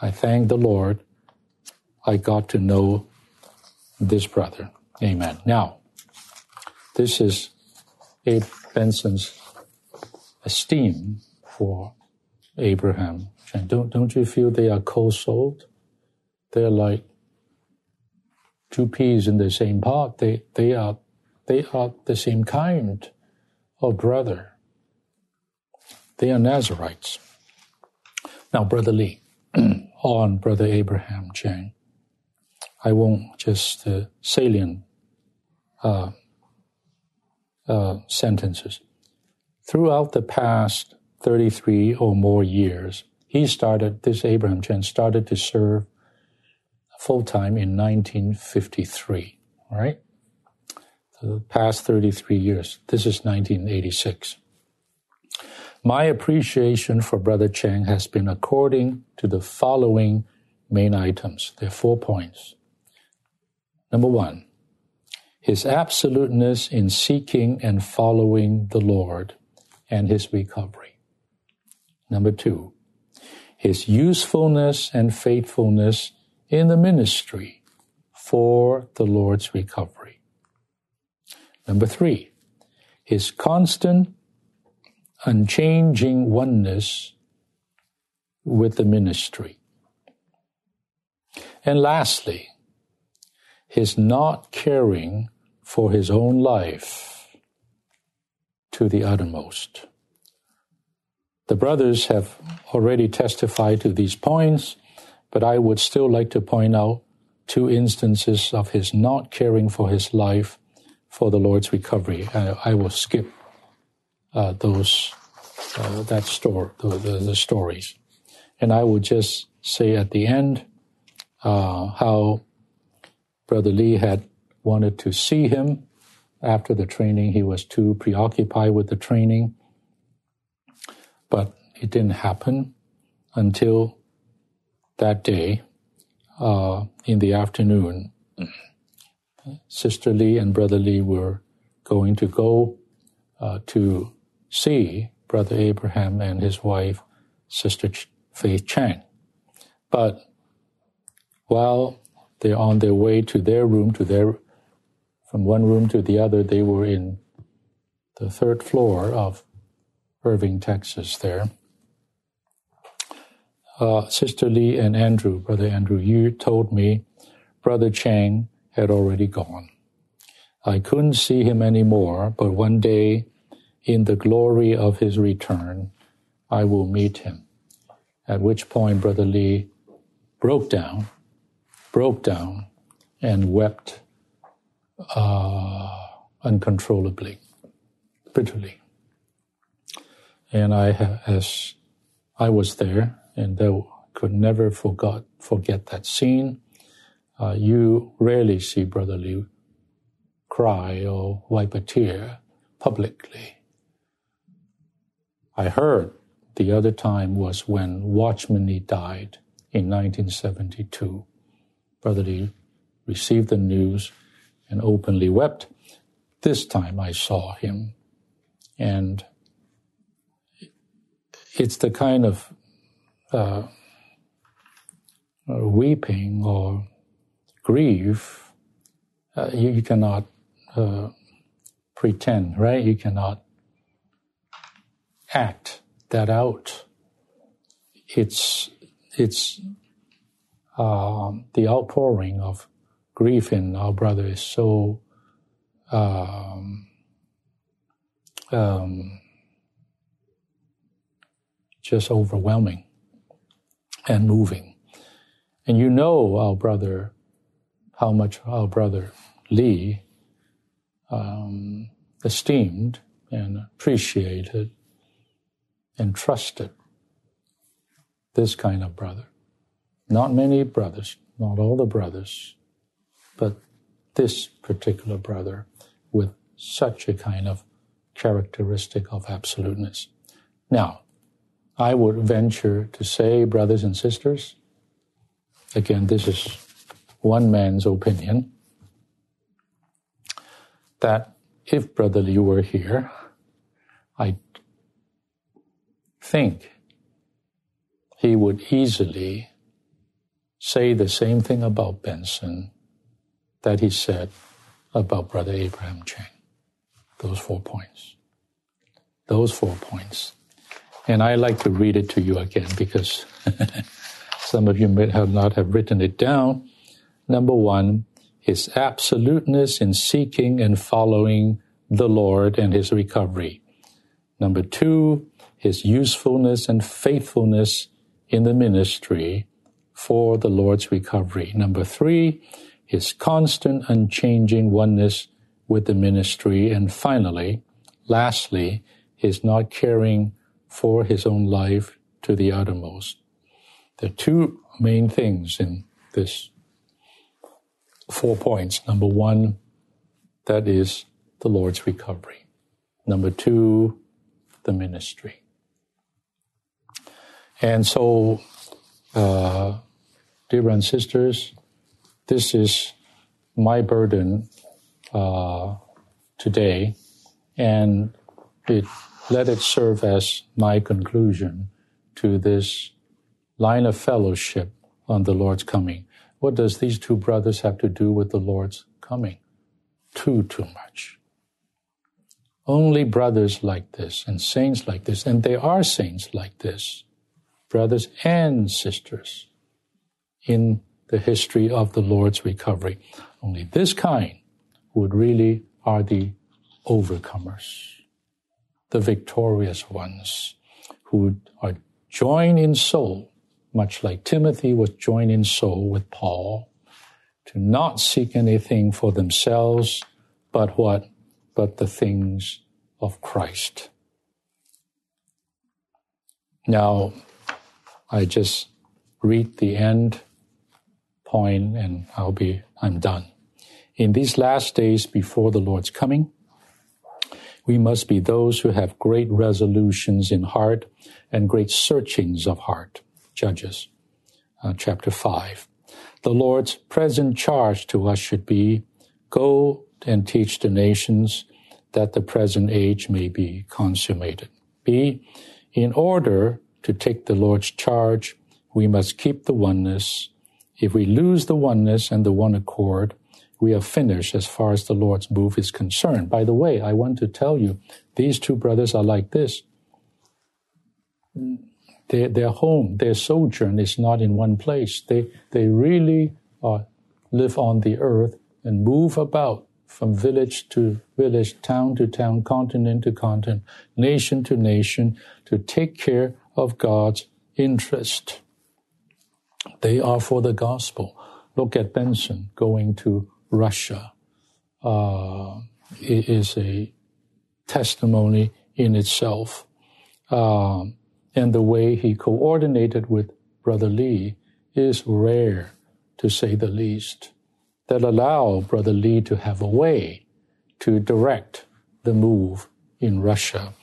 I thank the Lord I got to know this brother. Amen. Now, this is Abe Benson's esteem for Abraham. And don't, don't you feel they are co-souled? They're like two peas in the same pot. They, they are, they are the same kind of brother. They are Nazarites. Now, Brother Lee, on Brother Abraham Chang. I won't just uh, salient uh, uh, sentences. Throughout the past 33 or more years, he started, this Abraham Chang started to serve full time in 1953, right? The past 33 years. This is 1986. My appreciation for Brother Chang has been according to the following main items. There are four points. Number one, his absoluteness in seeking and following the Lord and his recovery. Number two, his usefulness and faithfulness in the ministry for the Lord's recovery. Number three, his constant, unchanging oneness with the ministry. And lastly, his not caring for his own life to the uttermost. The brothers have already testified to these points, but I would still like to point out two instances of his not caring for his life for the Lord's recovery. I, I will skip uh, those uh, that story, the, the, the, stories, and I will just say at the end uh, how Brother Lee had wanted to see him after the training. He was too preoccupied with the training, but it didn't happen until that day uh, in the afternoon. Sister Lee and Brother Lee were going to go uh, to see Brother Abraham and his wife, Sister Faith Chang. But while they're on their way to their room, to their from one room to the other. They were in the third floor of Irving, Texas. There, uh, Sister Lee and Andrew, Brother Andrew, you told me Brother Chang had already gone. I couldn't see him anymore, but one day, in the glory of his return, I will meet him. At which point, Brother Lee broke down broke down and wept uh, uncontrollably, bitterly. And I, as I was there, and I could never forgot forget that scene. Uh, you rarely see Brother Lee cry or wipe a tear publicly. I heard the other time was when Watchman Nee died in 1972. Brother Lee received the news and openly wept. This time I saw him, and it's the kind of uh, weeping or grief uh, you, you, cannot uh, pretend, right? You cannot act that out. It's it's um, the outpouring of grief in our brother is so um, um, just overwhelming and moving. And you know our brother, how much our brother Lee um, esteemed and appreciated and trusted this kind of brother. Not many brothers, not all the brothers, but this particular brother with such a kind of characteristic of absoluteness. Now, I would venture to say, brothers and sisters, again, this is one man's opinion, that if Brother Lee were here, I think he would easily say the same thing about Benson that he said about Brother Abraham Chang. Those four points. Those four points. And I like to read it to you again because some of you may have not have written it down. Number one, his absoluteness in seeking and following the Lord and his recovery. Number two, his usefulness and faithfulness in the ministry for the Lord's recovery. Number three, his constant, unchanging oneness with the ministry. And finally, lastly, is not caring for his own life to the uttermost. There are two main things in this four points. Number one, that is the Lord's recovery. Number two, the ministry. And so, uh, dear brothers and sisters, this is my burden uh, today, and it, let it serve as my conclusion to this line of fellowship on the Lord's coming. What does these two brothers have to do with the Lord's coming? Too, too much. Only brothers like this and saints like this, and they are saints like this, brothers and sisters in the history of the Lord's recovery. Only this kind would really are the overcomers, the victorious ones who are joined in soul much like Timothy was joined in soul with Paul, to not seek anything for themselves, but what? But the things of Christ. Now, I just read the end point and I'll be, I'm done. In these last days before the Lord's coming, we must be those who have great resolutions in heart and great searchings of heart Judges uh, chapter 5. The Lord's present charge to us should be go and teach the nations that the present age may be consummated. B. In order to take the Lord's charge, we must keep the oneness. If we lose the oneness and the one accord, we are finished as far as the Lord's move is concerned. By the way, I want to tell you, these two brothers are like this their, their home, their sojourn is not in one place. They, they really uh, live on the earth and move about from village to village, town to town, continent to continent, nation to nation, to take care of God's interest. They are for the gospel. Look at Benson going to Russia. Uh, is a testimony in itself. Um, and the way he coordinated with Brother Lee is rare, to say the least, that allow Brother Lee to have a way to direct the move in Russia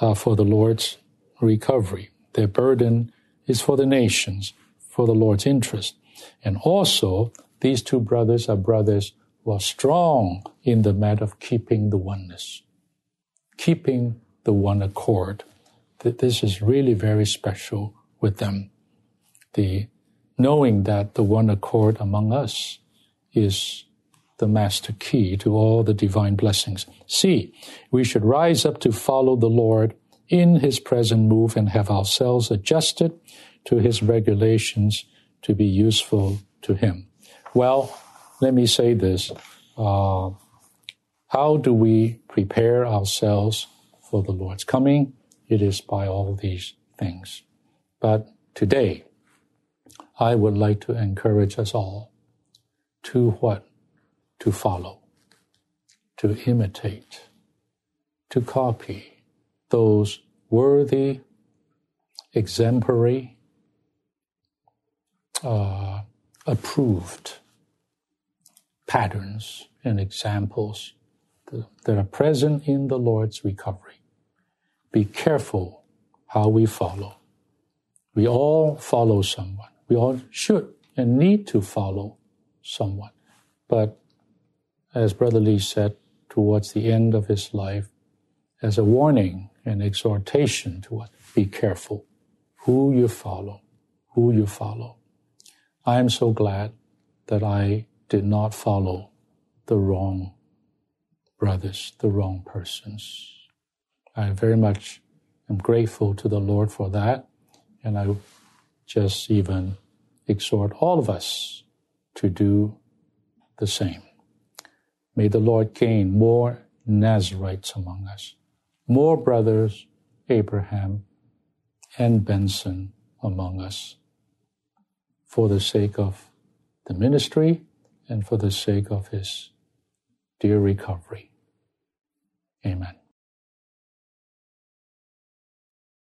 uh, for the Lord's recovery. Their burden is for the nations, for the Lord's interest. And also, these two brothers are brothers who are strong in the matter of keeping the oneness, keeping the one accord this is really very special with them. The knowing that the one accord among us is the master key to all the divine blessings. C, we should rise up to follow the Lord in his present move and have ourselves adjusted to his regulations to be useful to him. Well, let me say this. Uh, how do we prepare ourselves for the Lord's coming? it is by all these things. But today, I would like to encourage us all to what? To follow, to imitate, to copy those worthy, exemplary, uh, approved patterns and examples that are present in the Lord's recovery be careful how we follow. We all follow someone. We all should and need to follow someone. But as Brother Lee said towards the end of his life, as a warning and exhortation to us, be careful who you follow, who you follow. I am so glad that I did not follow the wrong brothers, the wrong persons. I very much am grateful to the Lord for that. And I just even exhort all of us to do the same. May the Lord gain more Nazarites among us, more brothers, Abraham and Benson among us, for the sake of the ministry and for the sake of his dear recovery. Amen.